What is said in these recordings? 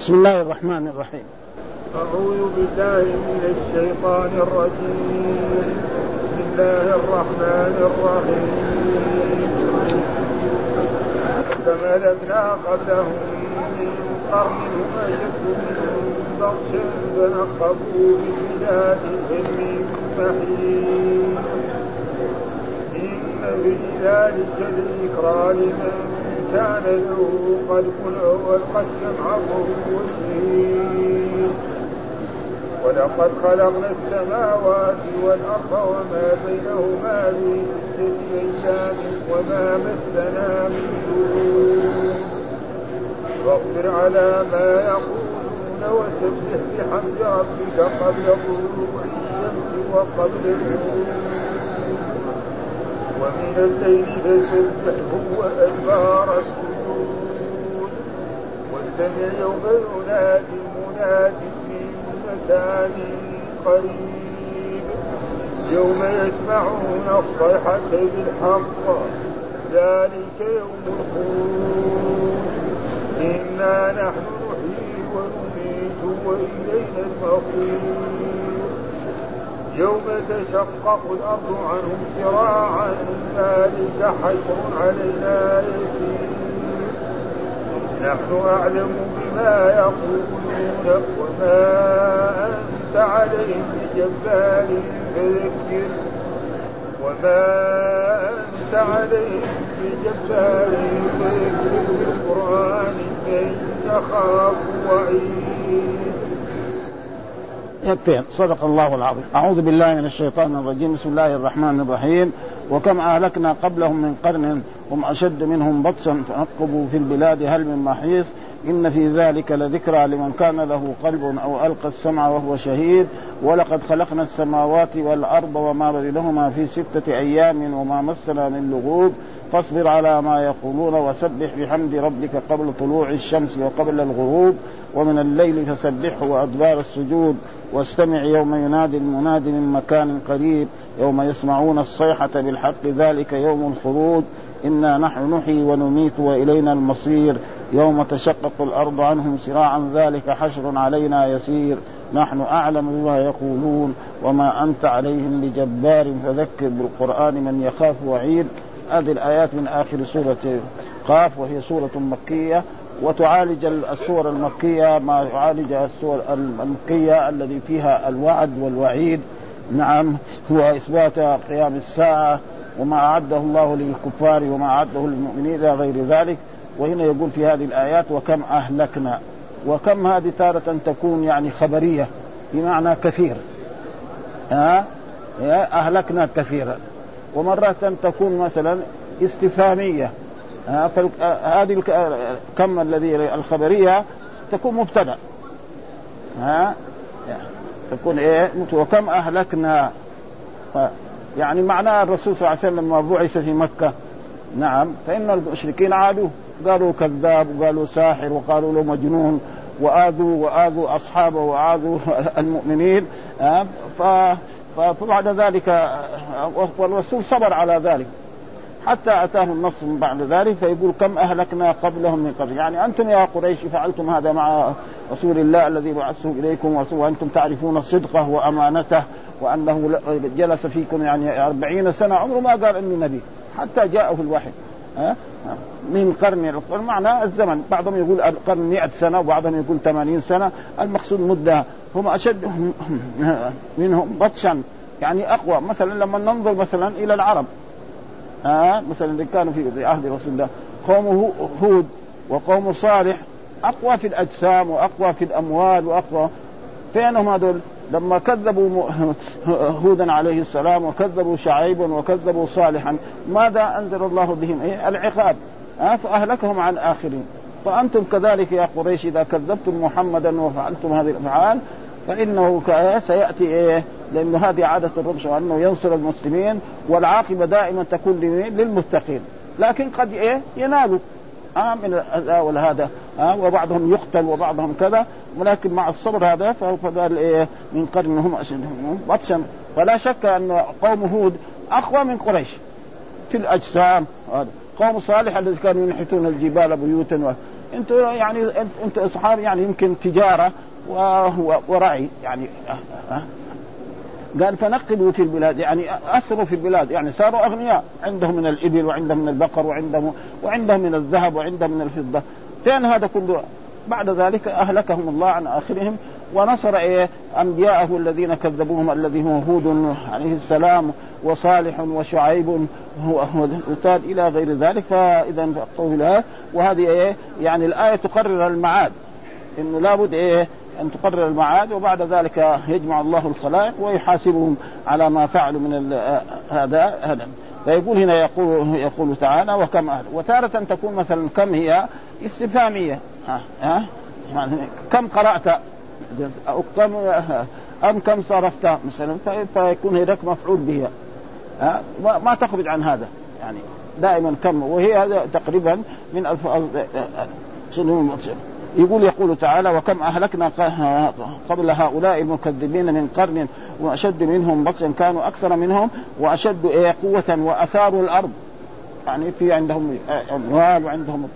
بسم الله الرحمن الرحيم. أعوذ بالله من الشيطان الرجيم. بسم الله الرحمن الرحيم. كما لبنا قبلهم من قرن هم أشد منهم بطشا فنقبوا بالبلاد من محيط إن في ذلك ذكرى لمن كان له ألقى السمع وهو شهيد ولقد خلقنا السماوات والأرض وما بينهما في ستة أيام وما مسنا من لغوب فاصبر على ما يقولون وسبح بحمد ربك قبل طلوع الشمس وقبل الغروب ومن الليل فسبحه وأدبار السجود. واستمع يوم ينادي مناد من مكان قريب. يوم يسمعون الصيحة بالحق ذلك يوم الخروج إنا نحن نحيي ونميت وإلينا المصير. يوم تشقق الأرض عنهم سراعا ذلك حشر علينا نحن أعلم بما يقولون وما أنت عليهم بجبار فذكر. وما أنت عليهم بجبار فذكر. بالقرآن من يخاف وعيد. يكفي صدق الله العظيم. أعوذ بالله من الشيطان الرجيم. بسم الله الرحمن الرحيم. وكم أهلكنا قبلهم من قرن هم أشد منهم بطشا فنقبوا في البلاد هل من محيص. إن في ذلك لذكرى لمن كان له قلب أو ألقى السمع وهو شهيد. ولقد خلقنا السماوات والأرض وما بينهما في ستة أيام وما مسنا من لغوب. فاصبر على ما يقولون وسبح بحمد ربك قبل طلوع الشمس وقبل الغروب. ومن الليل فسبحه وأدبار السجود. واستمع يوم ينادي المناد من مكان قريب يوم يسمعون الصيحة بالحق ذلك يوم الخروج إنا نحن نحيي ونميت وإلينا المصير. يوم تشقق الأرض عنهم سراعا ذلك حشر علينا يسير. نحن أعلم بما يقولون وما أنت عليهم بجبار. فذكر بالقرآن من يخاف وعيد. هذه الآيات من آخر سورة قاف وهي سورة مكية. وتعالج السور المكية ما يعالج السور المكية الذي فيها الوعد والوعيد. نعم هو إثبات قيام الساعة وما أعده الله للكفار وما أعده للمؤمنين إلى غير ذلك. وهنا يقول في هذه الآيات وكم أهلكنا؟ وكم هذه تارة تكون يعني خبرية بمعنى كثير. ها؟ أهلكنا كثيرا. ومرة تكون مثلا استفهامية. هذه كم الذي الخبرية تكون مبتدأ. ها؟ تكون إيه؟ وكم أهلكنا. يعني معناه الرسول صلى الله عليه وسلم لما بعث في مكة نعم فإن المشركين عادوا. قالوا كذاب وقالوا ساحر وقالوا له مجنون وآذوا وآذوا أصحابه وآذوا المؤمنين فبعد ذلك والرسول صبر على ذلك. حتى أتاه النص من بعد ذلك فيقول كم أهلكنا قبلهم من قبل. يعني أنتم يا قريش فعلتم هذا مع رسول الله الذي بعثه إليكم وأنتم تعرفون صدقه وأمانته وأنه جلس فيكم يعني أربعين سنة. عمره ما قال إني نبي حتى جاءه الوحي ها؟ من قرن معنى الزمن. بعضهم يقول القرن 100 سنة وبعضهم يقول 80 سنة. المقصود مدة. هم أشد منهم بطشا يعني أقوى. مثلا لما ننظر مثلا إلى العرب. ها؟ مثلا كانوا في عهد رسول الله قوم هود وقوم صالح أقوى في الأجسام وأقوى في الأموال وأقوى. فينهم هذول؟ لما كذبوا هودا عليه السلام وكذبوا شعيبا وكذبوا صالحا ماذا أنزل الله بهم؟ إيه؟ العقاب. ها؟ فأهلكهم عن اخرين فأنتم كذلك يا قريش إذا كذبتم محمدا وفعلتم هذه الأفعال فإنه سيأتي إيه؟ لأنه هذه عادة الرب أنه ينصر المسلمين والعاقبة دائما تكون للمتقين. لكن قد إيه؟ ينالوا. آه من الأذى والهذا. آه وبعضهم يقتل وبعضهم كذا. ولكن مع الصبر هذا فقال إيه؟ من قرن هم بطشا ولا شك أن قوم هود أقوى من قريش. في الأجسام. هذا. قوم صالح الذي كانوا ينحتون الجبال بيوتا أنتم يعني أنتم أصحاب يعني يمكن تجارة. ورعي يعني قال فنقبوا في البلاد يعني أثروا في البلاد يعني صاروا أغنياء. عندهم من الإبل وعندهم من البقر وعندهم وعندهم من الذهب وعندهم من الفضة. فين هذا كله بعد ذلك أهلكهم الله عن آخرهم ونصر إيه؟ أنبياءه الذين كذبوهم الذي هو هود عليه السلام وصالح وشعيب وتاد إلى غير ذلك. فإذا وهذه إيه؟ يعني الآية تقرر المعاد إنه لابد إيه؟ أن تقرر المعاد وبعد ذلك يجمع الله الخلائق ويحاسبهم على ما فعلوا من هذا هذا. فيقول هنا يقول يقول تعالى وكم أهل. وتارة تكون مثلا كم هي؟ استفهامية. ها ها؟ يعني كم قرأت؟ أو كم أم كم صرفت؟ مثلا فيكون هناك مفعول به ها؟ ما تخرج عن هذا. يعني دائما كم. وهي هذا تقريبا من الفاظ يقول يقول تعالى وكم أهلكنا قبل هؤلاء المكذبين من قرن وأشد منهم بطشا كانوا أكثر منهم وأشد إيه قوة وأثاروا الأرض. يعني في عندهم أموال وعندهم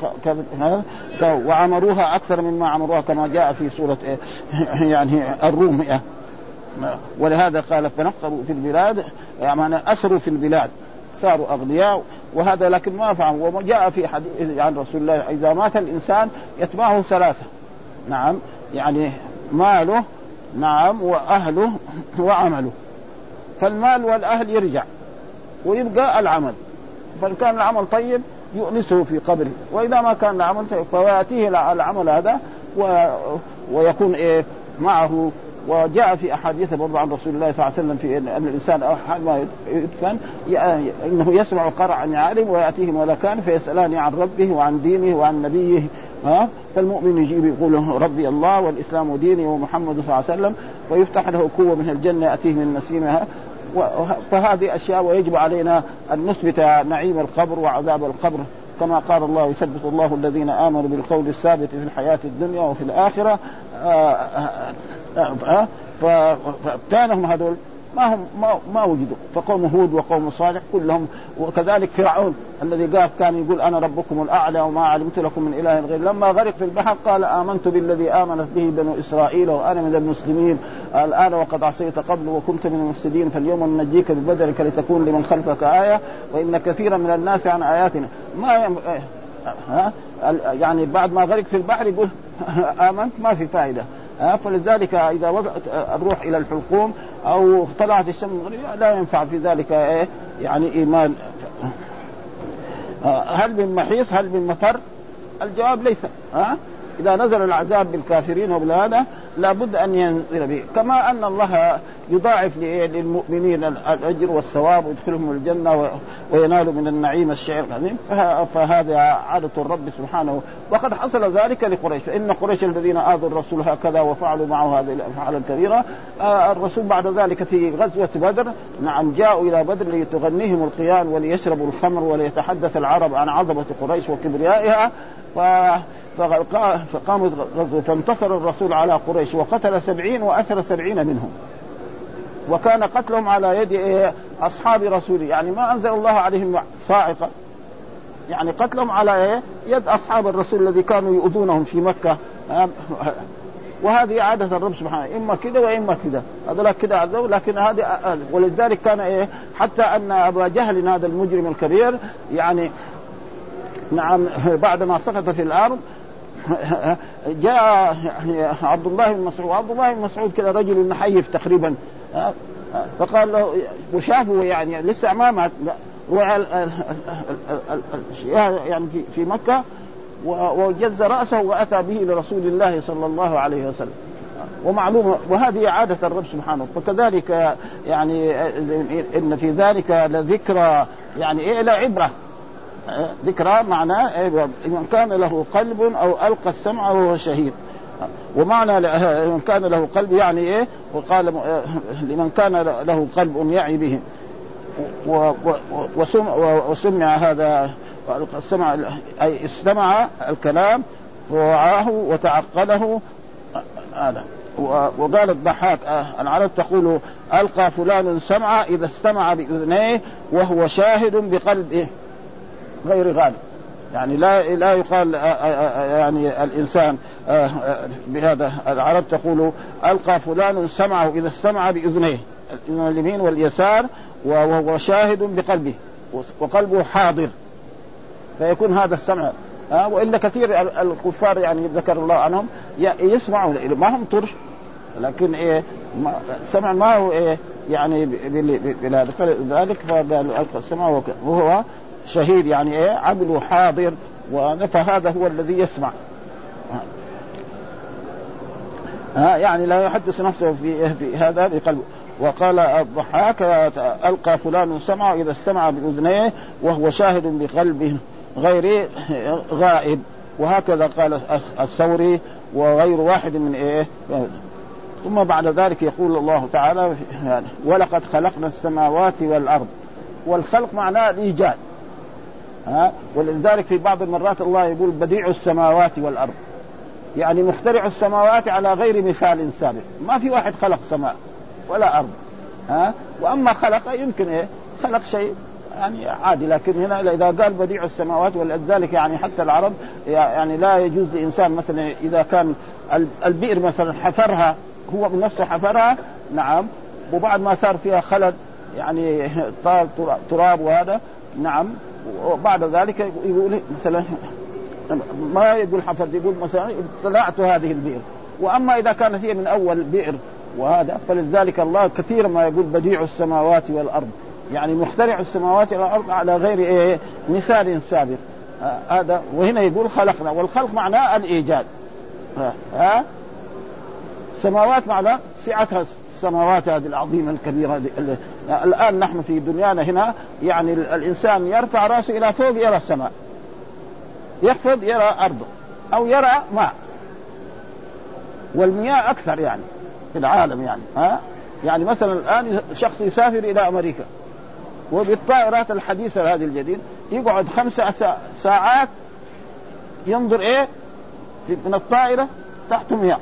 وعمروها أكثر مما عمروها كما جاء في سورة إيه يعني الروم. ولهذا قال فنقروا في البلاد يعني أسروا في البلاد. صاروا أغنياء وهذا لكن ما فعل وجاء في حديث عن رسول الله إذا مات الإنسان يتبعه ثلاثة. نعم يعني ماله نعم وأهله وعمله. فالمال والأهل يرجع ويبقى العمل. فإن كان العمل طيب يؤنسه في قبره. وإذا ما كان العمل طيب فيأتيه العمل هذا و... ويكون إيه معه وجاء في أحاديث برضه عن رسول الله صلى الله عليه وسلم في ان الإنسان حال ما يدفن إنه يسمع قرع عالم وياتيه ملكان فيسألان عن ربه وعن دينه وعن نبيه ها؟ فالمؤمن يجيب يقول ربي الله والإسلام ديني ومحمد صلى الله عليه وسلم ويفتح له قوة من الجنة يأتيه من نسيمها فهذه أشياء ويجب علينا أن نثبت نعيم القبر وعذاب القبر كما قال الله يثبت الله الذين آمنوا بالقول الثابت في الحياة الدنيا وفي الآخرة فكانهم هذول ما هم ما, ما وجدوا. فقوم هود وقوم صالح كلهم وكذلك فرعون الذي قال كان يقول أنا ربكم الأعلى وما علمت لكم من إله غير. لما غرق في البحر قال آمنت بالذي آمنت به بنو إسرائيل وأنا من المسلمين. الآن وقد عصيت قبل وكنت من المفسدين. فاليوم ننجيك ببدنك لتكون لمن خلفك آية وإن كثيرا من الناس عن آياتنا. ما ها يعني بعد ما غرق في البحر يقول آمنت ما في فائدة. فلذلك إذا وضعت الروح إلى الحلقوم أو طلعت الشمس لا ينفع في ذلك إيه؟ يعني إيمان. هل من محيص؟ هل من مفر الجواب ليس. ها؟ إذا نزل العذاب بالكافرين وبالهذا لابد أن ينزل به. كما أن الله يضاعف للمؤمنين الأجر والثواب ويدخلهم الجنة وينالوا من النعيم الشعر العظيم فهذا عادة الرب سبحانه. وقد حصل ذلك لقريش. فإن قريش الذين آذوا الرسول هكذا وفعلوا معه هذه الأفعال الكبيرة آه، الرسول بعد ذلك في غزوة بدر نعم جاءوا إلى بدر لتغنيهم القيان وليشربوا الخمر وليتحدث العرب عن عظمة قريش وكبريائها. ف فقامت غزوة فانتصر الرسول على قريش وقتل سبعين وأسر سبعين منهم. وكان قتلهم على يد أصحاب رسوله يعني ما أنزل الله عليهم صاعقة. يعني قتلهم على يد أصحاب الرسول الذي كانوا يؤذونهم في مكة. وهذه عادة الرب سبحانه إما كده وإما كده. هذول كده عذبوا لكن هذه ولذلك كان إيه حتى أن أبا جهل هذا المجرم الكبير يعني نعم بعد ما سقط في الأرض جاء عبد الله بن مسعود عبد الله بن مسعود كذا رجل نحيف تقريبا. فقال له وشافه يعني لسه ما مات يعني في مكة وجز رأسه وأتى به لرسول الله صلى الله عليه وسلم. ومعلومه وهذه عادة الرب سبحانه. وكذلك يعني إن في ذلك لذكرى يعني إيه لعبره ذكرى معناه من كان له قلب أو ألقى السمع وهو شهيد. ومعنى من كان له قلب يعني إيه؟ وقال لمن كان له قلب يعي به. وسمع هذا السمع أي استمع الكلام ووعاه وتعقله. هذا. وقال الضحاك العرب تقول ألقى فلان سمع إذا استمع بإذنيه وهو شاهد بقلبه. غير غالب. يعني لا لا يقال يعني الإنسان بهذا العرب تقول ألقى فلان سمعه إذا استمع بإذنيه الاذن اليمين واليسار وهو شاهد بقلبه وقلبه حاضر. فيكون هذا السمع. وإلا كثير الكفار يعني ذكر الله عنهم يسمعوا ما هم طرش. لكن إيه السمع ما هو إيه يعني بهذا فلذلك فقال السمع وهو شهيد يعني إيه؟ عقله حاضر فهذا هو الذي يسمع. ها يعني لا يحدث نفسه في, هذا بقلبه وقال الضحاك ألقى فلان سمع إذا استمع بأذنيه وهو شاهد بقلبه غير غائب. وهكذا قال الثوري وغير واحد من إيه؟ ثم بعد ذلك يقول الله تعالى يعني ولقد خلقنا السماوات والأرض. والخلق معناه الإيجاد. ها؟ ولذلك في بعض المرات الله يقول بديع السماوات والأرض. يعني مخترع السماوات على غير مثال سابق. ما في واحد خلق سماء ولا أرض ها؟ وأما خلق يمكن إيه؟ خلق شيء يعني عادي. لكن هنا اذا قال بديع السماوات ولذلك يعني حتى العرب يعني لا يجوز لإنسان مثلا إذا كان البئر مثلا حفرها هو بنفسه حفرها نعم. وبعد ما صار فيها خلد يعني تراب وهذا نعم. وبعد ذلك يقول مثلا ما يقول حفرت يقول مثلا طلعت هذه البئر. وأما إذا كانت هي من أول بئر وهذا فلذلك الله كثيرا ما يقول بديع السماوات والأرض. يعني مخترع السماوات والأرض على غير إيه؟ مثال سابق. هذا وهنا يقول خلقنا. والخلق معناه الإيجاد. ها؟ السماوات معناه سعتها السماوات هذه العظيمة الكبيرة. الآن نحن في دنيانا هنا يعني الإنسان يرفع رأسه إلى فوق يرى السماء. يخفض يرى ارضه أو يرى ماء. والمياه أكثر يعني في العالم يعني ها؟ يعني مثلا الآن شخص يسافر إلى أمريكا وبالطائرات الحديثة هذه الجديد يقعد خمس ساعات ينظر إيه؟ من الطائرة تحت مياه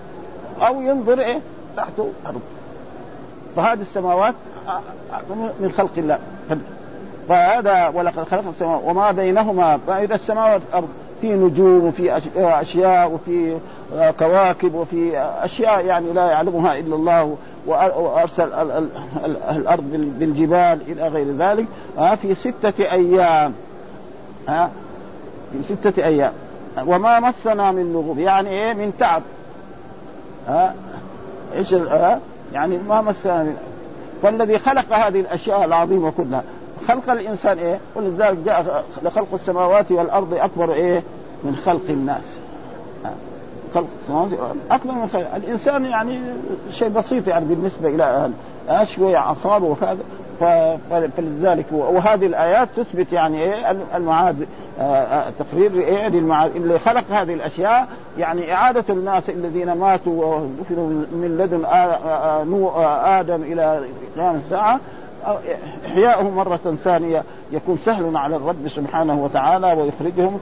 أو ينظر إيه؟ تحت أرض. فهذه السماوات من خلق الله. فهذا ولقد خلق السماوات وما بينهما فإذا السماوات والارض في نجوم وفي أشياء وفي كواكب وفي أشياء يعني لا يعلمها إلا الله وأرسل الأرض بالجبال إلى غير ذلك. في ستة أيام. ها في ستة أيام. وما مسنا من لغوب يعني إيه؟ من تعب. ها ها يعني ما مسنا من فالذي خلق هذه الأشياء العظيمة كلها. خلق الإنسان إيه؟ ولذلك جاء لخلق السماوات والأرض أكبر إيه؟ من خلق الناس. خلق أكبر من خلق الإنسان يعني شيء بسيط يعني بالنسبة إلى شوية اعصاب وكذا. فلذلك وهذه الآيات تثبت يعني إيه؟ المعاد آه، آه، تقرير إيه للمعاد اللي خلق هذه الأشياء يعني إعادة الناس الذين ماتوا ودفنوا من لدن آدم إلى قيام الساعة إحياؤه مرة ثانية يكون سهل على الرب سبحانه وتعالى ويخرجهم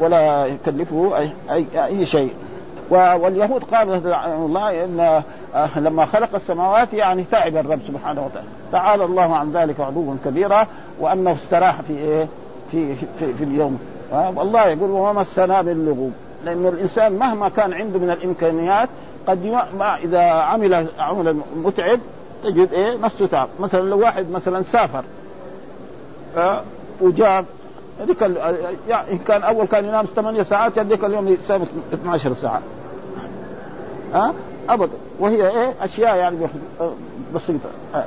ولا يكلفه اي, أي, شيء. واليهود قالوا الله إن لما خلق السماوات يعني تعب الرب سبحانه وتعالى. تعالى الله عن ذلك عدوا كبيرا وأنه استراح في إيه؟ في في, في اليوم. والله يقول وما مسنا باللغوب. لأن الإنسان مهما كان عنده من الإمكانيات قد ما إذا عمل عمل متعب تجد إيه؟ نفسه تعب. مثلا لو واحد مثلا سافر أه وجاب هذيك يعني إن كان أول كان ينام ثمانية ساعات هذيك اليوم يساوي 12 ساعة. ها أه؟ ابدا. وهي إيه؟ أشياء يعني بسيطة. أه.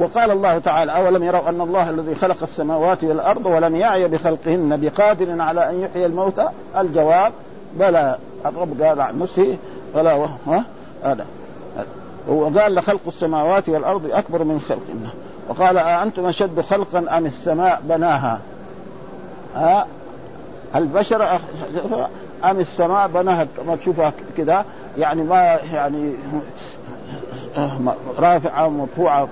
وقال الله تعالى اولم يروا ان الله الذي خلق السماوات والارض ولم يعي بخلقهن بقادر على ان يحيي الموتى الجواب بلى الرب قال عن نفسه بلى ها هذا. هو قال لخلق السماوات والأرض أكبر من خلقهن. وقال أأنتم أشد خلقا أم السماء بناها؟ ها البشر أم السماء بناها؟ كما تشوفها كذا يعني ما يعني رافعة مرفوعة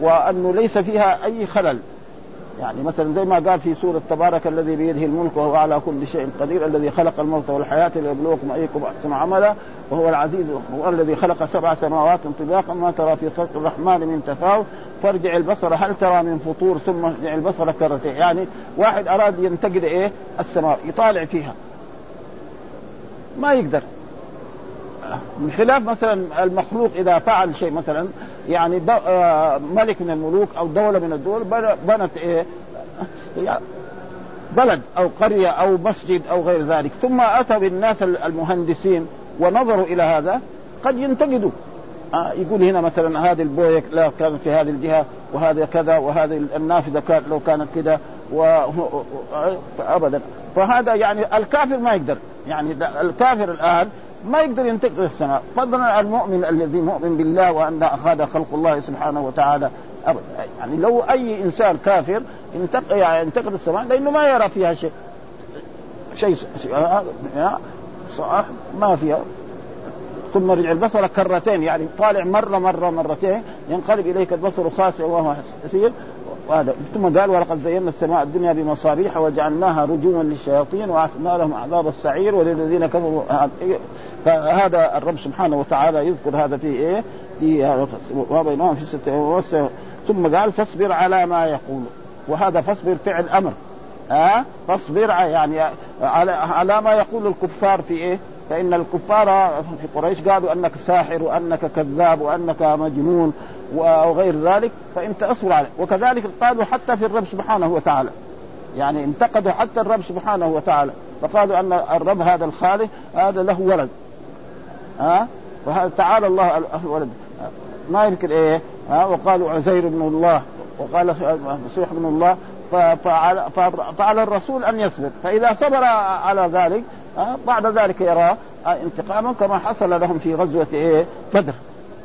وأنه ليس فيها أي خلل. يعني مثلا زي ما قال في سورة تبارك الذي بيده الملك وهو على كل شيء قدير الذي خلق الموت والحياة ليبلوكم أيكم أحسن عملا وهو العزيز هو الذي خلق سبع سماوات طباقا ما ترى في خلق الرحمن من تفاوت. فارجع البصر هل ترى من فطور؟ ثم ارجع البصر كرتين. يعني واحد أراد ينتقد إيه؟ السماء يطالع فيها. ما يقدر. من خلاف مثلا المخلوق إذا فعل شيء مثلا يعني آه، ملك من الملوك أو دولة من الدول بنت إيه بلد أو قرية أو مسجد أو غير ذلك. ثم اتى بالناس المهندسين ونظروا إلى هذا قد ينتقدوا. آه يقول هنا مثلا هذه البوية لا كانت في هذه الجهة وهذا كذا وهذه النافذة كان لو كانت كذا و... ابدا. فهذا يعني الكافر ما يقدر. يعني الكافر الآن ما يقدر ينتقد السماء فضلا المؤمن الذي مؤمن بالله وأن هذا خلق الله سبحانه وتعالى. ابدا يعني لو أي إنسان كافر ينتقد يعني ينتقد السماء لأنه ما يرى فيها شيء. شيء صح ما فيها. ثم رجع البصر كرتين يعني طالع مره مره مرتين ينقلب إليك البصر خاسئ وهو حسير وهذا ثم قال ولقد زينا السماء الدنيا بمصابيح وجعلناها رجوما للشياطين وأعتدنا لهم عذاب السعير وللذين كفروا. فهذا الرب سبحانه وتعالى يذكر هذا في إيه؟ في وبينهم في ستة ثم قال فاصبر على ما يقول. وهذا فاصبر فعل أمر. ها؟ فاصبر يعني على على ما يقول الكفار في إيه؟ فإن الكفار في قريش قالوا أنك ساحر وأنك كذاب وأنك مجنون وغير ذلك. فانت اصبر عليه. وكذلك قالوا حتى في الرب سبحانه وتعالى. يعني انتقدوا حتى الرب سبحانه وتعالى. فقالوا أن الرب هذا الخالق هذا له ولد. ها؟ تعالى الله الولد ما يمكن إيه؟ ها؟ وقالوا عزير ابن الله وقال مسيح ابن الله فعلى, فعلى الرسول أن يصبر فإذا صبر على ذلك بعد ذلك يرى انتقاما كما حصل لهم في غزوة إيه؟ بدر.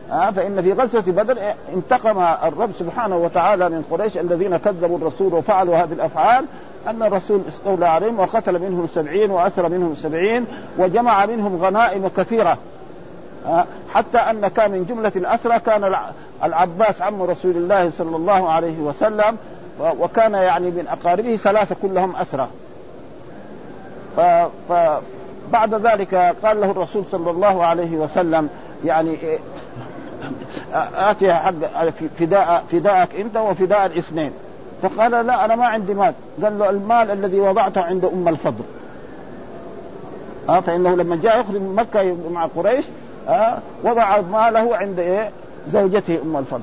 فإن في غزوة بدر انتقم الرب سبحانه وتعالى من قريش الذين كذبوا الرسول وفعلوا هذه الأفعال أن الرسول استولى عليهم وقتل منهم سبعين وأسر منهم سبعين وجمع منهم غنائم كثيرة. حتى أن كان من جملة الأسرى كان العباس عم رسول الله صلى الله عليه وسلم وكان يعني من أقاربه ثلاثة كلهم أسرى. فبعد ذلك قال له الرسول صلى الله عليه وسلم يعني آتي حق فداء فداءك أنت وفداء الاثنين. فقال لا أنا ما عندي مال. قال له المال الذي وضعته عند أم الفضل. فإنه لما جاء يخرج من مكة مع قريش آه وضع ماله عند إيه؟ زوجته أم الفضل.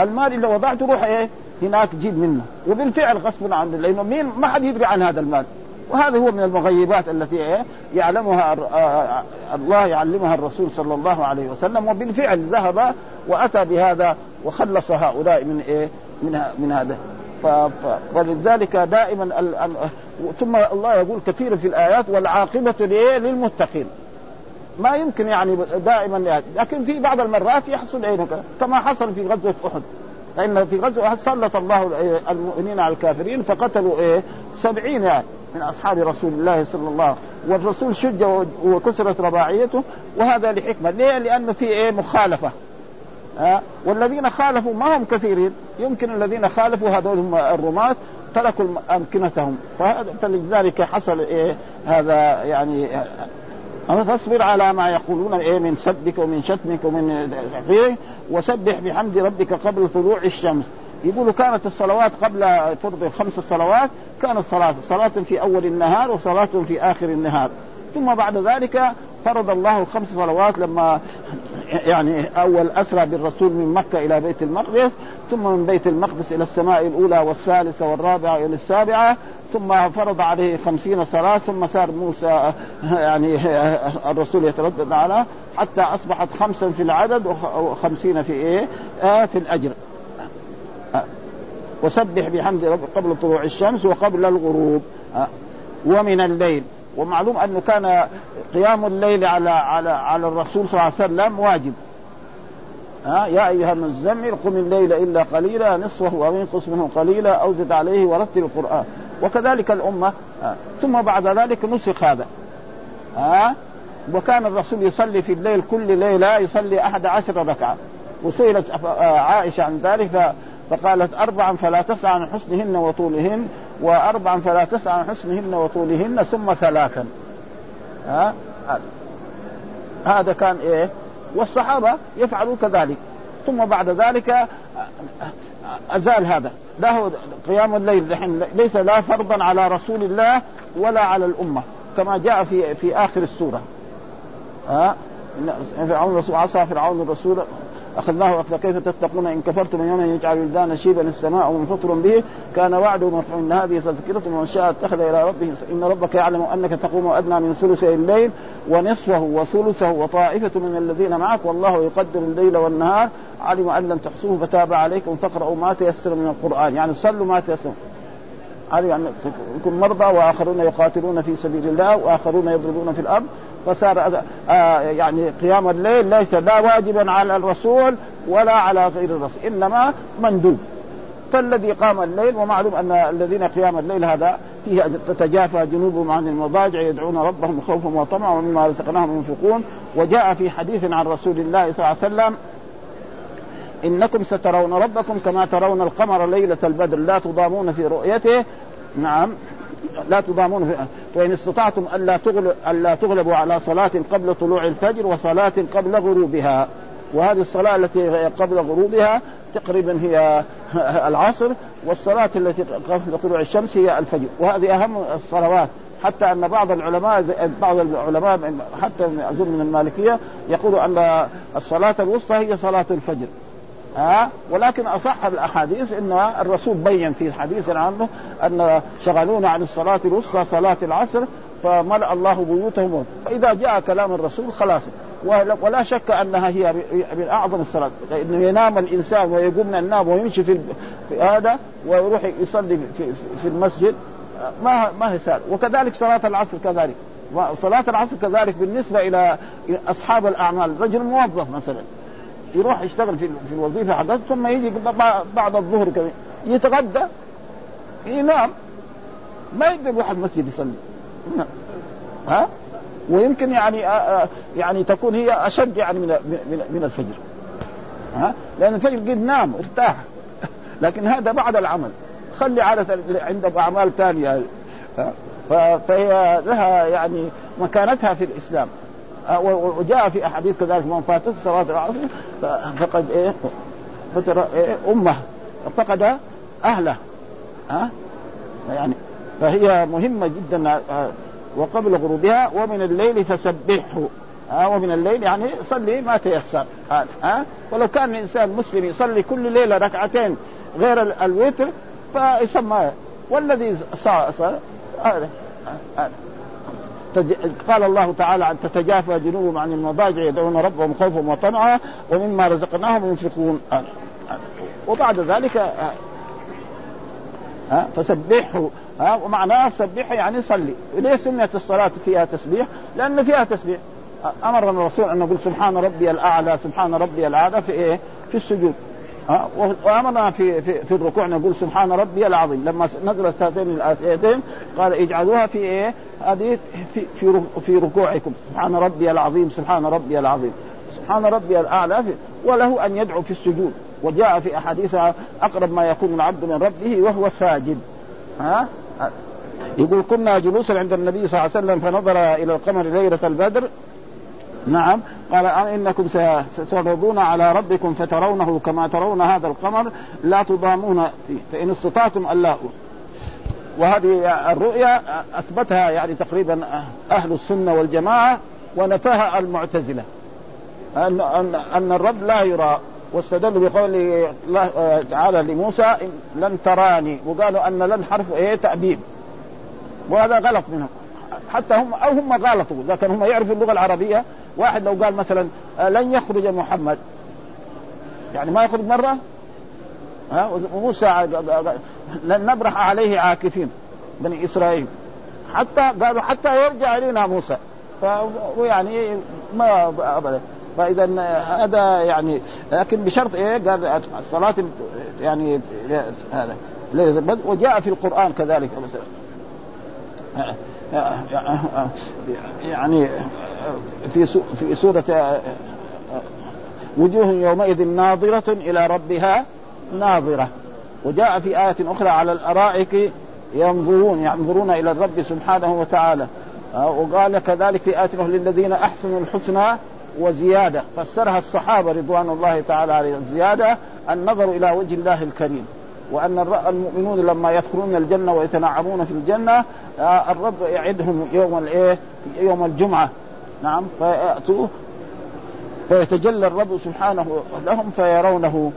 المال اللي وضعته روح إيه؟ هناك جيب منه. وبالفعل غصب عنه لأنه مين؟ ما حد يدري عن هذا المال. وهذا هو من المغيبات التي إيه؟ يعلمها آه، الله يعلمها الرسول صلى الله عليه وسلم. وبالفعل ذهب وأتى بهذا وخلص هؤلاء من إيه؟ من من هذا. فلذلك دائما. ثم الله يقول كثيرا في الآيات والعاقبة للمتقين. ما يمكن يعني دائما يعني. لكن في بعض المرات يحصل إيه كما حصل في غزوة أحد. فإن في غزوة أحد سلط الله المؤمنين على الكافرين فقتلوا إيه؟ سبعين يعني من أصحاب رسول الله صلى الله عليه وسلم. والرسول شج وكسرت رباعيته وهذا لحكمة. ليه؟ لأنه في إيه؟ مخالفة. ها؟ والذين خالفوا ما هم كثيرين. يمكن الذين خالفوا هذول هم الرماة تركوا أمكنتهم. فلذلك حصل إيه؟ هذا يعني فاصبر على ما يقولون إيه من سبك ومن شتمك ومن وسبح بحمد ربك قبل طلوع الشمس. يقولوا كانت الصلوات قبل فرض الخمس الصلوات كانت صلاة صلاة في أول النهار وصلاة في آخر النهار. ثم بعد ذلك فرض الله الخمس صلوات لما يعني أول أسرى بالرسول من مكة إلى بيت المقدس ثم من بيت المقدس إلى السماء الأولى والثالثة والرابعة إلى السابعة ثم فرض عليه خمسين صلاة ثم صار موسى يعني الرسول يتردد على حتى أصبحت خمسا في العدد وخمسين في إيه؟ آه في الأجر. وسبح بحمد ربك قبل طلوع الشمس وقبل الغروب. ومن الليل. ومعلوم أنه كان قيام الليل على على على الرسول صلى الله عليه وسلم واجب. ها يا أيها المزمل قم الليل إلا قليلا نصفه أو انقص منه قليلا أو زد عليه ورتل القرآن. وكذلك الأمة ثم بعد ذلك نسخ هذا ها. وكان الرسول يصلي في الليل كل ليلة يصلي أحد عشر ركعة. وسئلت عائشة عن ذلك فقالت أربعا فلا تسعى عن حسنهن وطولهن وأربعا فلا تسعى عن حسنهن وطولهن ثم ثلاثا. ها هذا كان إيه؟ والصحابة يفعلوا كذلك. ثم بعد ذلك أزال هذا. له قيام الليل. ليس لا فرضا على رسول الله ولا على الأمة كما جاء في في آخر السورة. ها فرعون الرسول عصى فرعون الرسول أخذناه فكيف تتقون؟ إن كفرتم يوما يجعل الولدان شيبا السماء منفطر به. كان وعده مفعول إن هذه تذكرة ومن شاء اتخذ إلى ربه. إن ربك يعلم أنك تقوم ادنى من ثلثي الليل ونصفه وثلثه وطائفة من الذين معك. والله يقدر الليل والنهار. علم أن لن تحصوه فتاب عليكم. فاقرأوا ما تيسر من القرآن. يعني صلوا ما تيسر. علم أن يكون مرضى وآخرون يقاتلون في سبيل الله وآخرون يضربون في الأرض. فصار آه يعني قيام الليل ليس لا واجبا على الرسول ولا على غير الرسول إنما مندوب. فالذي قام الليل ومعلوم أن الذين قيام الليل هذا فيه تتجافى جنوبهم عن المضاجع يدعون ربهم خوفا وطمعا ومما رزقناهم ينفقون. وجاء في حديث عن رسول الله صلى الله عليه وسلم إنكم سترون ربكم كما ترون القمر ليلة البدر لا تضامون في رؤيته. نعم. لا تضامون فإن استطعتم تغلب ألا تغلبوا على صلاة قبل طلوع الفجر وصلاة قبل غروبها. وهذه الصلاة التي قبل غروبها تقريبا هي العصر والصلاة التي قبل طلوع الشمس هي الفجر. وهذه أهم الصلوات. حتى أن بعض العلماء بعض العلماء حتى اظن من المالكية يقول أن الصلاة الوسطى هي صلاة الفجر. ها؟ ولكن أصح الأحاديث إن الرسول بين في حديث عنه أن شغلونا عن الصلاة الوسطى صلاة العصر فملأ الله بيوتهم. فإذا جاء كلام الرسول خلاص. ولا شك أنها هي من أعظم الصلاة. لأنه ينام الإنسان ويقوم من النوم ويمشي في هذا ويروح يصلي في, المسجد. ما ما هي سهل. وكذلك صلاة العصر كذلك. صلاة العصر كذلك بالنسبة إلى أصحاب الأعمال. رجل موظف مثلا. يروح يشتغل في في الوظيفة حقته ثم يجي بعد الظهر كمان يتغدى. ينام ما يقدر يروح المسجد يصلي. ها؟ ويمكن يعني يعني تكون هي أشد يعني من من, من الفجر. ها؟ لأن الفجر قد نام ارتاح. لكن هذا بعد العمل. خلي عادة عندك أعمال ثانية. فهي لها يعني مكانتها في الإسلام. وجاء في أحاديث كذلك من فاتت صلاة العصر فقد إيه؟ فتر إيه؟ أمه فقد أهله. ها؟ يعني فهي مهمة جدا وقبل غروبها ومن الليل فسبحه. ها؟ ومن الليل يعني صلي ما تيسر. ها؟ ولو كان الانسان مسلم يصلي كل ليلة ركعتين غير الوتر فيسمى والذي صار هذا قال الله تعالى أن تتجافى جنوبهم عن المضاجع يدعون ربهم خوفا وطمعا ومما رزقناهم ينفقون. وبعد ذلك ها فسبحه ها ومعناه سبحه يعني صلي. ليه سميت الصلاة فيها تسبيح لأن فيها تسبيح. أمرنا الرسول أن نقول سبحان ربي الأعلى سبحان ربي الأعلى في إيه؟ في السجود. وأمرنا في في, في الركوع نقول سبحان ربي العظيم. لما نزلت هاتين الآيتين قال اجعلوها في إيه؟ هذه في في في ركوعكم. سبحان ربي العظيم سبحان ربي العظيم. سبحان ربي الأعلى وله أن يدعو في السجود. وجاء في احاديث أقرب ما يكون العبد من ربه وهو ساجد. ها؟ يقول كنا جلوسا عند النبي صلى الله عليه وسلم فنظر إلى القمر ليلة البدر نعم. قال إنكم ستعرضون على ربكم فترونه كما ترون هذا القمر. لا تضامون فيه فإن استطعتم ألا وهذه الرؤيا أثبتها يعني تقريبا أهل السنة والجماعة ونفاها المعتزلة. ان ان أن الرب لا يرى واستدلوا الله تعالى لموسى لن تراني وقالوا أن لن حرف إيه تأبيد وهذا غلط منهم. حتى هم أو هم غلطوا لكن هم يعرفوا اللغة العربية واحد لو قال مثلا لن يخرج محمد. يعني ما يخرج مرة؟ ها؟ وموسى لن نبرح عليه عاكفين بني إسرائيل. حتى قالوا حتى يرجع إلينا موسى. فيعني ما ابدا. فاذا هذا يعني لكن بشرط إيه؟ قال الصلاة يعني هذا وجاء في القرآن كذلك. مثلا يعني في في سورة وجوه يومئذ ناظرة إلى ربها ناظرة. وجاء في آية أخرى على الأرائك ينظرون ينظرون إلى الرب سبحانه وتعالى. وقال كذلك في آية للذين أحسنوا الحسنى وزيادة. فسرها الصحابة رضوان الله تعالى عليهم. الزياده النظر إلى وجه الله الكريم. وأن المؤمنون لما يدخلون الجنة ويتنعمون في الجنة آه، الرب يعدهم يوم الإيه؟ يوم الجمعة. نعم فيأتوا فيتجلى الرب سبحانه لهم فيرونه.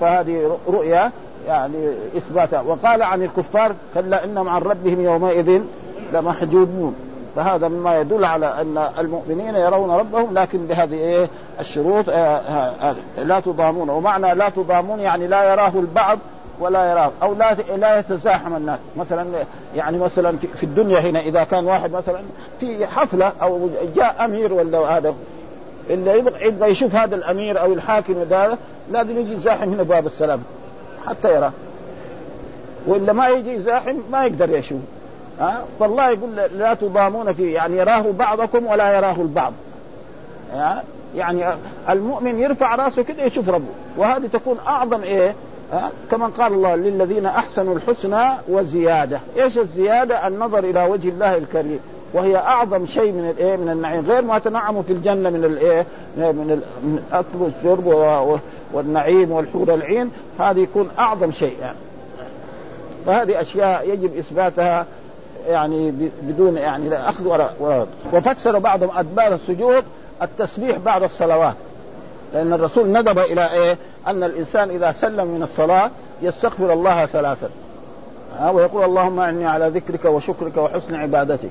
فهذه رؤيا يعني إثباتها. وقال عن الكفار كلا انهم عن ربهم يومئذ لمحجوبون. فهذا مما يدل على أن المؤمنين يرون ربهم لكن بهذه إيه؟ الشروط آه، آه، لا تضامون. ومعنى لا تضامون يعني لا يراه البعض ولا يراه أو لا لا يتزاحم الناس. مثلا يعني مثلا في الدنيا هنا إذا كان واحد مثلا في حفلة أو جاء أمير ولا هذا اللي يبغى يبغى يشوف هذا الأمير أو الحاكم هذا لازم يجي يزاحم هنا باب السلام. حتى يراه وإلا ما يجي يزاحم ما يقدر يشوف. ها؟ فالله يقول لا تضامون فيه يعني يراه بعضكم ولا يراه البعض. يعني المؤمن يرفع راسه كده يشوف ربه. وهذه تكون أعظم إيه؟ ها؟ كما قال الله للذين أحسنوا الحسنى وزيادة. إيش الزيادة؟ النظر إلى وجه الله الكريم. وهي أعظم شيء من الايه من النعيم. غير ما تنعموا في الجنة من الايه من الاكل والشرب والنعيم والحور العين هذه يكون أعظم شيء يعني. فهذه أشياء يجب إثباتها يعني بدون يعني لا أخذ ولا وفسر بعضهم أدبار السجود التسبيح بعد الصلوات. لأن الرسول ندب إلى إيه؟ أن الإنسان إذا سلم من الصلاة يستغفر الله ثلاثا. ها ويقول اللهم اعني على ذكرك وشكرك وحسن عبادتك.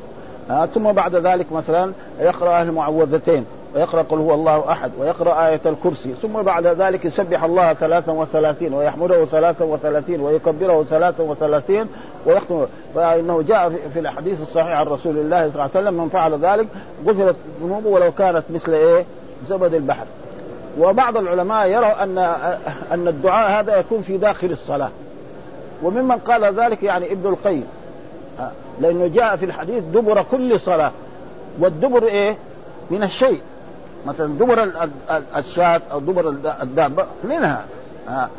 ها ثم بعد ذلك مثلا يقرأ المعوذتين ويقرأ قل هو الله أحد ويقرأ آية الكرسي ثم بعد ذلك يسبح الله ثلاثا وثلاثين ويحمده ثلاثا وثلاثين ويكبره ثلاثا وثلاثين ويختم. فإنه جاء في الحديث الصحيح عن رسول الله صلى الله عليه وسلم من فعل ذلك غفرت ذنوبه ولو كانت مثل إيه؟ زبد البحر. وبعض العلماء يروا أن أن الدعاء هذا يكون في داخل الصلاة. وممن قال ذلك يعني ابن القيم. لأنه جاء في الحديث دبر كل صلاة. والدبر إيه؟ من الشيء. مثلا دبر الشاة أو دبر الدابة منها. ها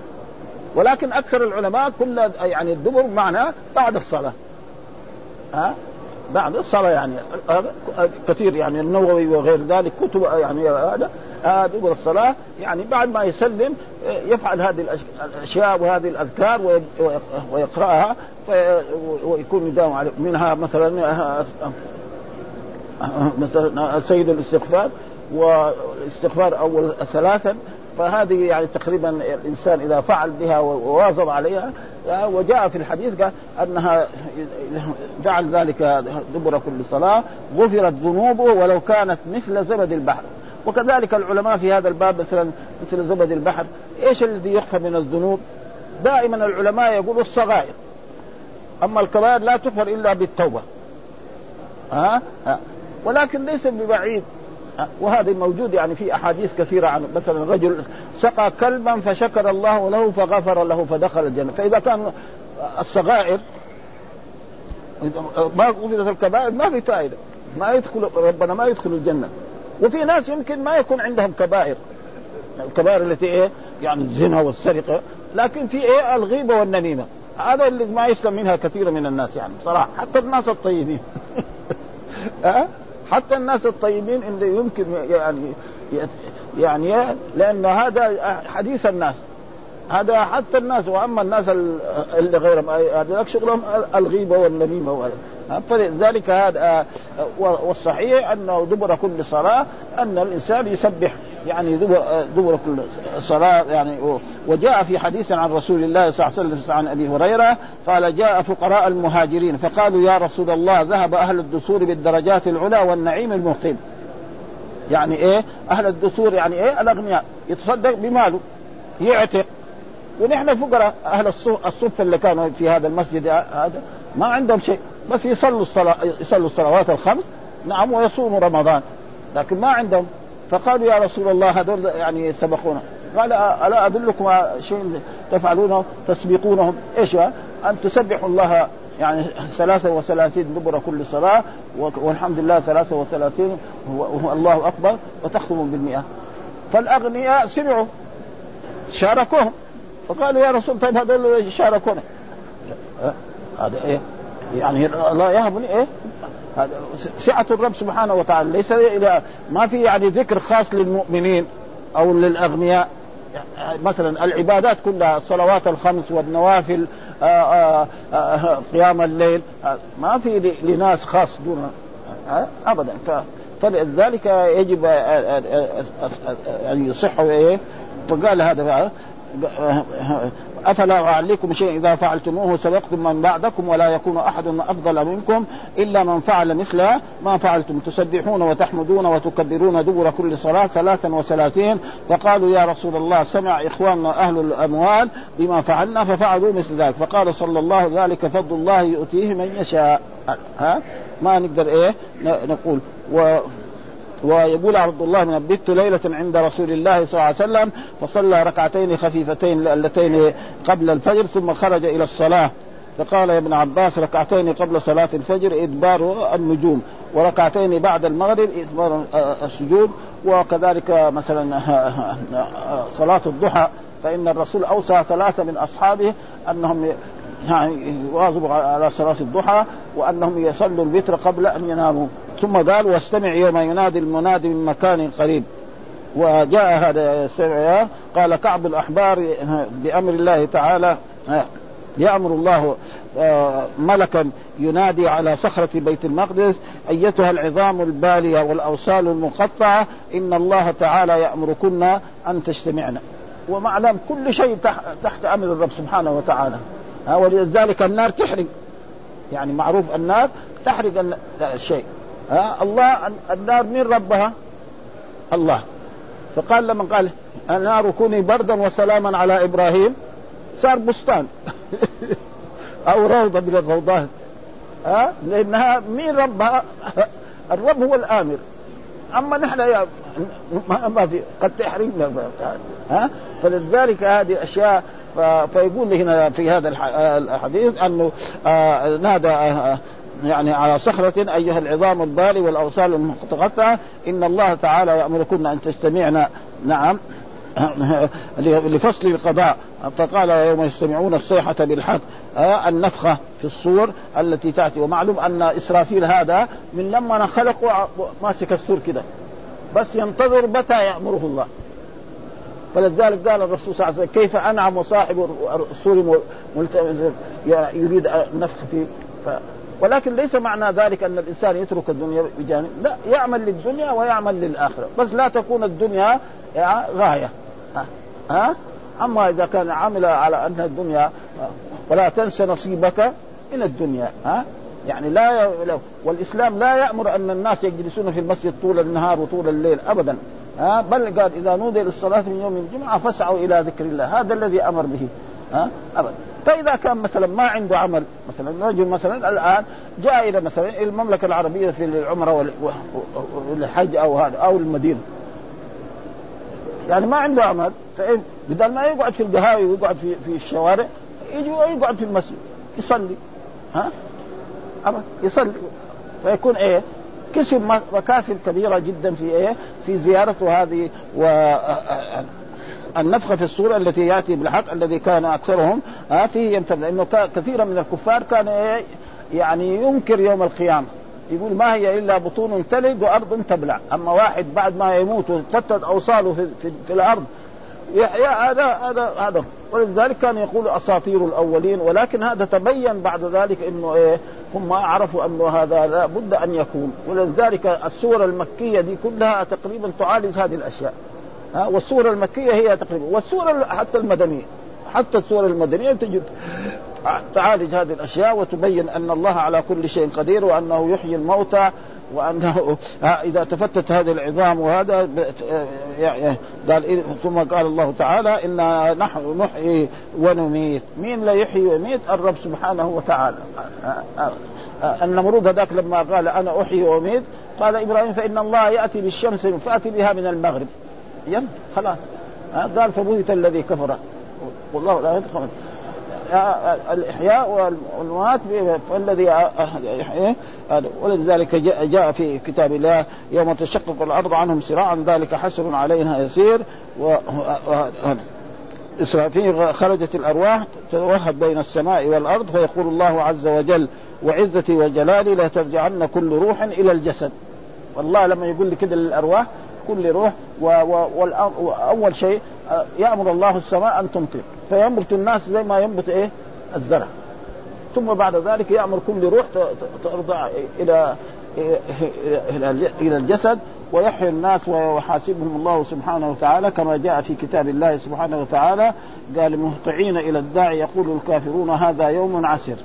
ولكن أكثر العلماء كل يعني الدبر معنى بعد الصلاة. ها بعد الصلاة يعني كثير يعني النووي وغير ذلك كتب يعني هذا دبر الصلاة يعني بعد ما يسلم يفعل هذه الأشياء وهذه الأذكار ويقرأها ويكون يداوم منها مثلا مثلا سيد الاستغفار والاستغفار أول ثلاثا فهذه يعني تقريبا الإنسان إذا فعل بها وواظب عليها وجاء في الحديث قال أنها جعل ذلك دبر كل صلاة غفرت ذنوبه ولو كانت مثل زبد البحر. وكذلك العلماء في هذا الباب مثلا مثل زبد البحر. إيش الذي يخفى من الذنوب؟ دائما العلماء يقولوا الصغائر. أما الكبائر لا تغفر إلا بالتوبة. ها, ها؟ ولكن ليس ببعيد. وهذا موجود يعني في أحاديث كثيرة عن مثلا رجل سقى كلبا فشكر الله له فغفر له فدخل الجنة. فإذا كان الصغائر ما غفرت الكبائر ما في فائدة. ما يدخل ربنا ما يدخل الجنة. وفي ناس يمكن ما يكون عندهم كبائر. الكبائر التي إيه؟ يعني الزنا والسرقة. لكن في إيه؟ الغيبة والنميمة. هذا اللي ما يسلم منها كثير من الناس يعني صراحة. حتى الناس الطيبين. ها؟ حتى الناس الطيبين اللي يمكن يعني يعني لأن هذا حديث الناس. هذا حتى الناس وأما الناس اللي غيرهم هذا شغلهم الغيبة والنميمة فلذلك هذا والصحيح انه دبر كل صلاة أن الإنسان يسبح يعني دبر دبر كل صلاة يعني وجاء في حديث عن رسول الله صلى الله عليه وسلم عن أبي هريرة قال جاء فقراء المهاجرين فقالوا يا رسول الله ذهب أهل الدثور بالدرجات العلى والنعيم المقيم. يعني إيه؟ أهل الدثور يعني إيه؟ الأغنياء. يتصدق بماله. يعتق. ونحن فقراء أهل الصف اللي كانوا في هذا المسجد هذا ما عندهم شيء. بس يصلوا الصلاة يصلوا الصلوات الخمس نعم ويصوموا رمضان. لكن ما عندهم. فقالوا يا رسول الله هذول يعني سبقونا. قال ألا أدلكم شيء تفعلونه تسبقونهم؟ إيش أن تسبحوا الله يعني ثلاثة وثلاثين دبر كل صلاة والحمد لله ثلاثة وثلاثين الله أكبر وتختموا بالمئة. فالأغنياء سمعوا شاركوهم. فقالوا يا رسول طيب هذول شاركونا؟ هذا إيه؟ يعني الله يهب إيه؟ سعة الرب سبحانه وتعالى. ليس إلى ما في يعني ذكر خاص للمؤمنين أو للأغنياء. مثلا العبادات كلها الصلوات الخمس والنوافل آآ آآ آآ قيام الليل. ما في لناس خاص دون ابدا. فلذلك يجب ان يصح إيه؟ فقال هذا أفلا أعليكم شيء إذا فعلتموه؟ سبقتم من بعدكم ولا يكون أحد أفضل منكم إلا من فعل مثل ما فعلتم. تسبحون وتحمدون وتكبرون دبر كل صلاة ثلاثا وثلاثين. فقالوا يا رسول الله سمع إخواننا أهل الأموال بما فعلنا ففعلوا مثل ذلك. فقال صلى الله ذلك فضل الله يؤتيه من يشاء. ها؟ ما نقدر إيه نقول. و ويقول عبد الله من بت ليلة عند رسول الله صلى الله عليه وسلم فصلى ركعتين خفيفتين اللتين قبل الفجر ثم خرج إلى الصلاة. فقال يا ابن عباس ركعتين قبل صلاة الفجر إدبار النجوم وركعتين بعد المغرب إدبار السجود وكذلك مثلا صلاة الضحى فإن الرسول أوصى ثلاثة من أصحابه أنهم يعني يواظبوا على صلاة الضحى وأنهم يصلوا الوتر قبل أن يناموا. ثم قال واستمع يوم ينادي المنادي من مكان قريب. وجاء هذا السمع قال كعب الأحبار بأمر الله تعالى يأمر الله ملكا ينادي على صخرة بيت المقدس أيتها العظام البالية والأوصال المقطعة إن الله تعالى يأمركن أن تجتمعن. ومعلم كل شيء تحت أمر الرب سبحانه وتعالى. ولذلك النار تحرق. يعني معروف النار تحرق الشيء. ها؟ الله النار من ربها؟ الله. فقال لما قال النار كوني بردا وسلاما على إبراهيم صار بستان. أو روضة من الروضات. ها؟ لأنها مين ربها؟ الرب هو الآمر. أما نحن يا ما في قد تحرمنا. ها؟ فلذلك هذه أشياء فيقول هنا في هذا الحديث أنه آه نادى آه يعني على صخرة أيها العظام البالي والأوصال المتقطعة إن الله تعالى يأمركن أن تجتمعن نعم. لفصل القضاء. فقال يوم يستمعون الصيحة بالحق آه النفخة في الصور التي تأتي. ومعلوم أن إسرافيل هذا من لما خلق ماسك السور كده. بس ينتظر متى يأمره الله. فلذلك قال الرسول صلى الله عليه وسلم كيف أنعم صاحب السور يريد النفخ فيه ف... ولكن ليس معنى ذلك أن الإنسان يترك الدنيا بجانب لا يعمل للدنيا ويعمل للآخرة. بس لا تكون الدنيا غاية. ها, ها؟ أما إذا كان عمل على أن الدنيا ولا تنس نصيبك من الدنيا ها يعني لا ي... والإسلام لا يأمر أن الناس يجلسون في المسجد طول النهار وطول الليل ابدا ها بل قال إذا نودي للصلاة من يوم الجمعة فاسعوا إلى ذكر الله. هذا الذي أمر به ها ابدا. فإذا كان مثلا ما عنده عمل مثلا رجل مثلا الآن جاء إلى مثلا المملكة العربية في العمرة والحج أو هذا أو المدينة. يعني ما عنده عمل فإن بدل ما يقعد في القهاوي ويقعد في في الشوارع يجي ويقعد في المسجد يصلي ها؟ يصلي. فيكون إيه؟ كسب مكاسب كبيرة جدا في إيه؟ في زيارته هذه و النفخة في الصورة التي يأتي بالحق الذي كان أكثرهم فيه يمتد لأنه كثيرا من الكفار كان إيه؟ يعني ينكر يوم القيامة. يقول ما هي إلا بطون تلد وأرض تبلع، أما واحد بعد ما يموت وتفتت أوصاله في, في, في الأرض يحيى هذا هذا هذا. ولذلك كان يقول أساطير الأولين ولكن هذا تبين بعد ذلك إنه إيه هم عرفوا أنه هذا لا بد أن يكون. ولذلك السور المكية دي كلها تقريبا تعالج هذه الأشياء. ها والسور المكية هي تقريبا والسور حتى المدنية حتى السور المدنية تجد تعالج هذه الأشياء وتبين أن الله على كل شيء قدير وأنه يحيي الموتى وأنه إذا تفتت هذه العظام وهذا قال ثم قال الله تعالى إنا نحن نحيي ونميت. مين لا يحيي ويميت؟ الرب سبحانه وتعالى. النمرود هذاك لما قال أنا أحيي وأميت قال إبراهيم فإن الله يأتي بالشمس فأتي بها من المغرب. يلا خلاص. قال فبهت الذي كفر. والله لا يدخل. الإحياء والموات يحيي ولذلك جاء في كتاب الله يوم تشقق الأرض عنهم سراعا ذلك حسر علينا يسير. و إسرافيل خرجت الأرواح تتوهب بين السماء والأرض فيقول الله عز وجل وعزتي وجلالي لترجعن كل روح إلى الجسد. والله لما يقول لي كده للأرواح كل روح وأول شيء آه، يأمر الله السماء أن تمطر. فينبت الناس زي ما ينبت إيه؟ الزرع. ثم بعد ذلك يأمر كل روح ترضع إلى إلى الجسد ويحيي الناس ويحاسبهم الله سبحانه وتعالى كما جاء في كتاب الله سبحانه وتعالى. قال مهطعين إلى الداعي يقول الكافرون هذا يوم عسر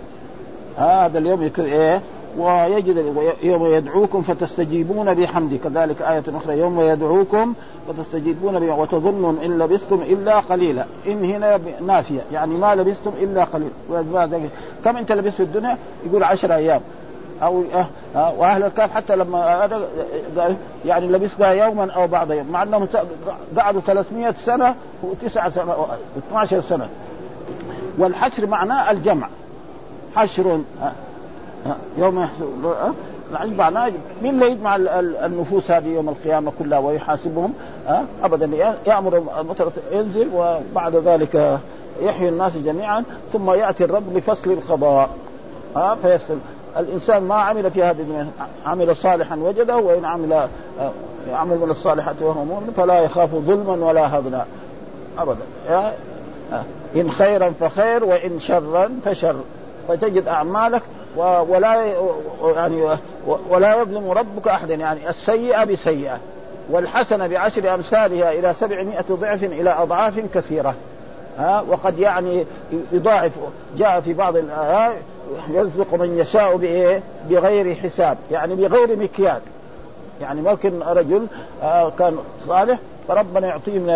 هذا اليوم يكون إيه؟ ويجد يوم يدعوكم فتستجيبون بحمده كذلك آية أخرى يوم يدعوكم فتستجيبون به وتظنون إن لبثتم إلا قليلا. إن هنا نافية يعني ما لبثتم إلا قليل. كم أنت لبثت في الدنيا؟ يقول عشر أيام. أو أه, أه وأهل الكهف حتى لما يعني لبثنا يوما أو بعض يوم. مع أنهم قعدوا 300 سنة وتسع سنة 12 سنة. والحشر معناه الجمع. حشر أه يوم العجب معناه مين اللي يجمع النفوس هذه يوم القيامة كلها ويحاسبهم؟ ابدا. يأمر ينزل وبعد ذلك يحيي الناس جميعا ثم يأتي الرب لفصل القضاء. ها؟ فيسلم الإنسان ما عمل في هذه الدنيا. عمل صالحا وجده وإن عمل آه، يعمل من الصالحات وهو مؤمن فلا يخاف ظلما ولا هضنا ابدا. إن خيرا فخير وإن شرا فشر. فتجد أعمالك ولا يعني ولا يظلم ربك أحدا يعني السيئة بسيئة والحسنة بعشر أمثالها إلى سبعمائة ضعف إلى أضعاف كثيرة. ها وقد يعني يضاعف جاء في بعض يرزق من يشاء بإيه؟ بغير حساب يعني بغير مكيال. يعني ممكن رجل آه كان صالح فربنا يعطيه من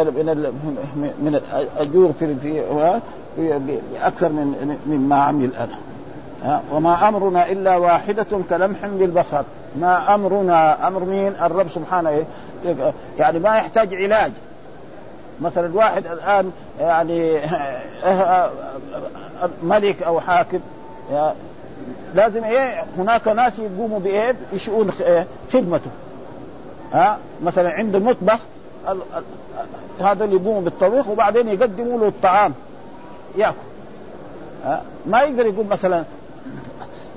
من من الاجور في في أكثر من مما عمل أنا. وما أمرنا إلا واحدة كلمح بالبصر. ما أمرنا أمر مين؟ الرب سبحانه. يعني ما يحتاج علاج. مثلا واحد الآن يعني ملك أو حاكم لازم إيه؟ هناك ناس يقوموا بإيه؟ بشؤون إيه؟ خدمته. ها؟ مثلا عند المطبخ هذا اللي يقوموا بالطبيخ وبعدين يقدموا له الطعام. يأكل. ما يقدر يقول مثلا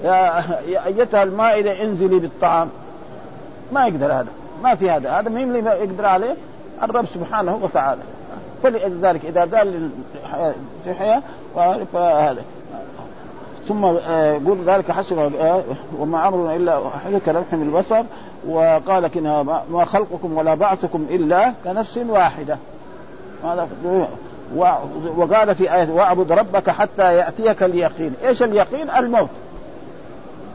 يا أيتها المائدة انزلي بالطعام. ما يقدر هذا ما في هذا هذا مين اللي يقدر عليه. الرب سبحانه وتعالى. فلذلك إذا قال في حياه فهذا ثم آه، يقول ذلك حسن آه، وما أمرنا إلا واحد كلمح من البصر. وقال كنا ما خلقكم ولا بعثكم إلا كنفس واحدة. وقال في آية واعبد ربك حتى يأتيك اليقين. إيش اليقين؟ الموت.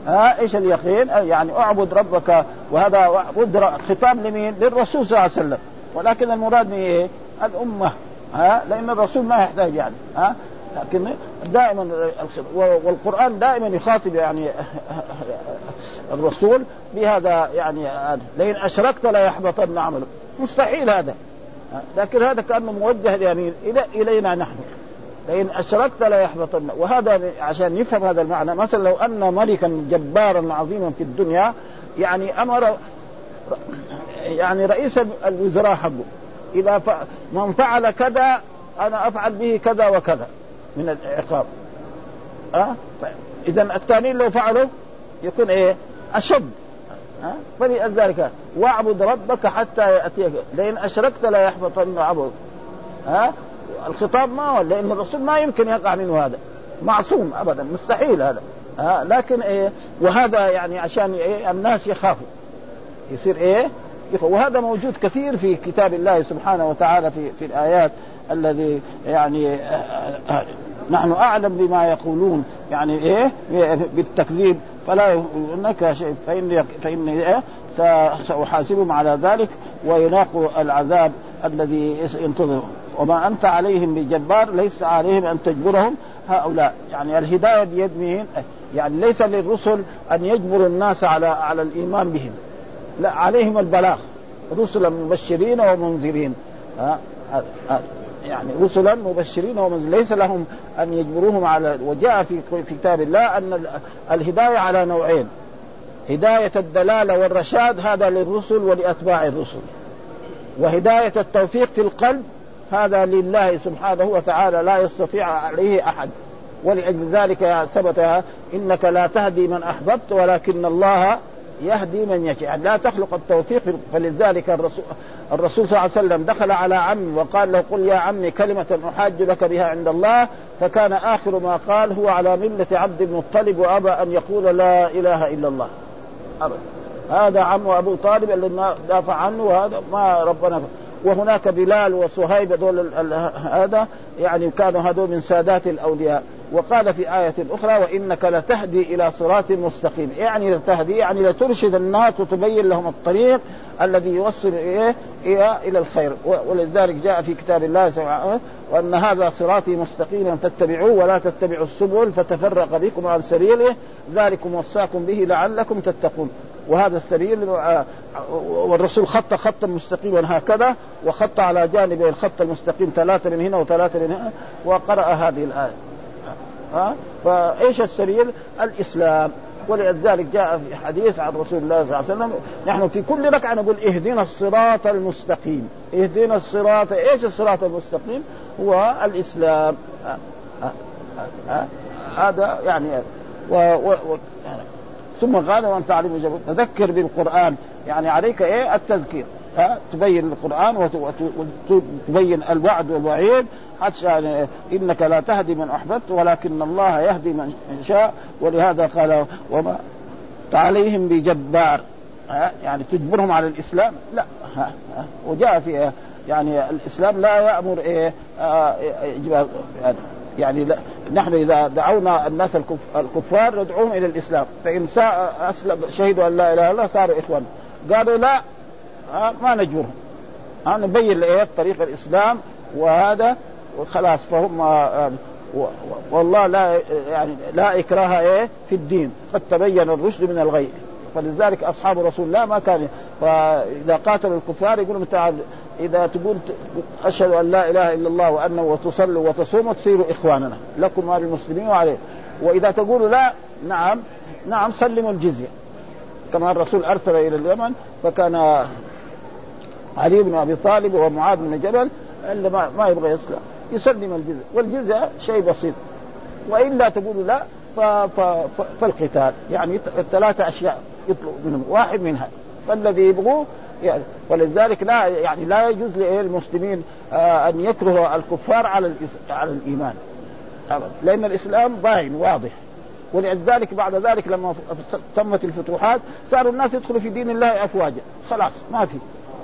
ها إيش اليقين؟ يعني أعبد ربك وهذا أعبد خطاب لمين؟ للرسول صلى الله عليه وسلم. ولكن المراد من إيه؟ الأمة. ها لأن الرسول ما يحتاج يعني ها. لكن دائما والقرآن دائما يخاطب يعني الرسول بهذا يعني لئن أشركت لا يحبطن عملك. مستحيل هذا. لكن هذا كأنه موجه يعني إلى إلينا نحن. لئن أشركت لا يحبطن وهذا عشان نفهم هذا المعنى مثلا لو أن ملكا جبارا عظيما في الدنيا يعني أمر يعني رئيس الوزراء حقه إذا ف... من فعل كذا أنا أفعل به كذا وكذا من العقاب أه؟ إذا الثانيين لو فعلوا يكون إيه أشد أه؟ فلذلك واعبد ربك حتى يأتيك لئن أشركت لا يحبطن عبدك ها أه؟ الخطاب ما هو لأن الرسول ما يمكن يقع منه هذا. معصوم ابدا مستحيل هذا. ها لكن إيه وهذا يعني عشان إيه الناس يخافوا. يصير إيه؟ وهذا موجود كثير في كتاب الله سبحانه وتعالى في في الآيات الذي يعني آه، آه، آه، نحن أعلم بما يقولون. يعني إيه؟ بالتكذيب. فلا يهنك شيء. فإني فإني إيه سأحاسبهم على ذلك ويلاقوا العذاب. الذي ينتظر. وما أنت عليهم بجبار ليس عليهم أن تجبرهم هؤلاء. يعني الهداية بيد مين؟ يعني ليس للرسل أن يجبروا الناس على على الإيمان بهم. لا عليهم البلاغ. رسلا مبشرين ومنذرين. ها يعني رسلا مبشرين ومنذرين. ليس لهم أن يجبروهم على وجاء في كتاب الله أن الهداية على نوعين. هداية الدلالة والرشاد هذا للرسل ولأتباع الرسل. وهداية التوفيق في القلب هذا لله سبحانه وتعالى لا يستطيع عليه أحد. ولأجل ذلك ثبت إنك لا تهدي من أحببت ولكن الله يهدي من يشاء. لا تخلق التوفيق فلذلك الرسول الرسول صلى الله عليه وسلم دخل على عمي وقال له قل يا عمي كلمة أحاج لك بها عند الله فكان آخر ما قال هو على ملة عبد المطلب وأبى أن يقول لا إله إلا الله. أبدا. هذا عم أبو طالب الذي دافع عنه وهذا ما ربنا وهناك بلال وصهيب هذول هذا يعني كانوا هذول من سادات الأولياء. وقال في آية أخرى وإنك لتهدي إلى صراط مستقيم. يعني لتهدي يعني لترشد الناس وتبين لهم الطريق الذي يوصل إيه إلى الخير. ولذلك جاء في كتاب الله وأن هذا صراطي مستقيما فاتبعوه ولا تتبعوا السبل فتفرق بكم عن سبيله. ذلكم وصاكم به لعلكم تتقون. وهذا السبيل آه، والرسول خط خطا مستقيما هكذا وخط على جانبي الخط المستقيم ثلاثة من هنا وثلاثة من هنا وقرأ هذه الآية. ها؟ فايش السبيل؟ الإسلام. ولذلك جاء في حديث عن رسول الله صلى الله عليه وسلم نحن في كل ركعة نقول اهدنا الصراط المستقيم. اهدنا الصراط إيش الصراط المستقيم؟ هو الإسلام. هذا يعني و... و... و... ثم قال وأن تعلم تذكر بالقرآن يعني عليك إيه؟ التذكير. تبين القرآن وتبين الوعد والوعيد حتى يعني إنك لا تهدي من أحببت ولكن الله يهدي من شاء ولهذا قال وما عليهم بجبار يعني تجبرهم على الإسلام لا وجاء في يعني الإسلام لا يأمر إيه آه يعني لا نحن إذا دعونا الناس الكفار ندعوهم إلى الإسلام فإن أسلم شهدوا أن لا إله إلا الله صاروا إخوان. قالوا لا ما نجبرهم. نبين إيه طريق الإسلام وهذا وخلاص فهم آه، والله لا يعني لا إكراه إيه في الدين. قد تبين الرشد من الغي. فلذلك أصحاب رسول الله ما كان. فإذا قاتلوا الكفار يقولون تعال إذا تقول أشهد أن لا إله إلا الله وأنه وتصلوا وتصوموا تصيروا إخواننا. لكم مال المسلمين وعليه وإذا تقولوا لا نعم نعم سلموا الجزية. كما الرسول أرسل إلى اليمن فكان علي بن أبي طالب ومعاذ بن جبل اللي ما, ما يبغى يسلم يسلم الجزء والجزء شيء بسيط. وإلا تقول لا ف... ف... ف... فالقتال. يعني ثلاثة أشياء يطلب منهم. واحد منها. فالذي يبغوه يعني ولذلك لا يعني لا يجوز للمسلمين آه أن يكرهوا الكفار على على الإيمان. لأن الإسلام باين واضح. ولذلك بعد ذلك لما تمت الفتوحات صاروا الناس يدخلوا في دين الله افواجا. خلاص ما في.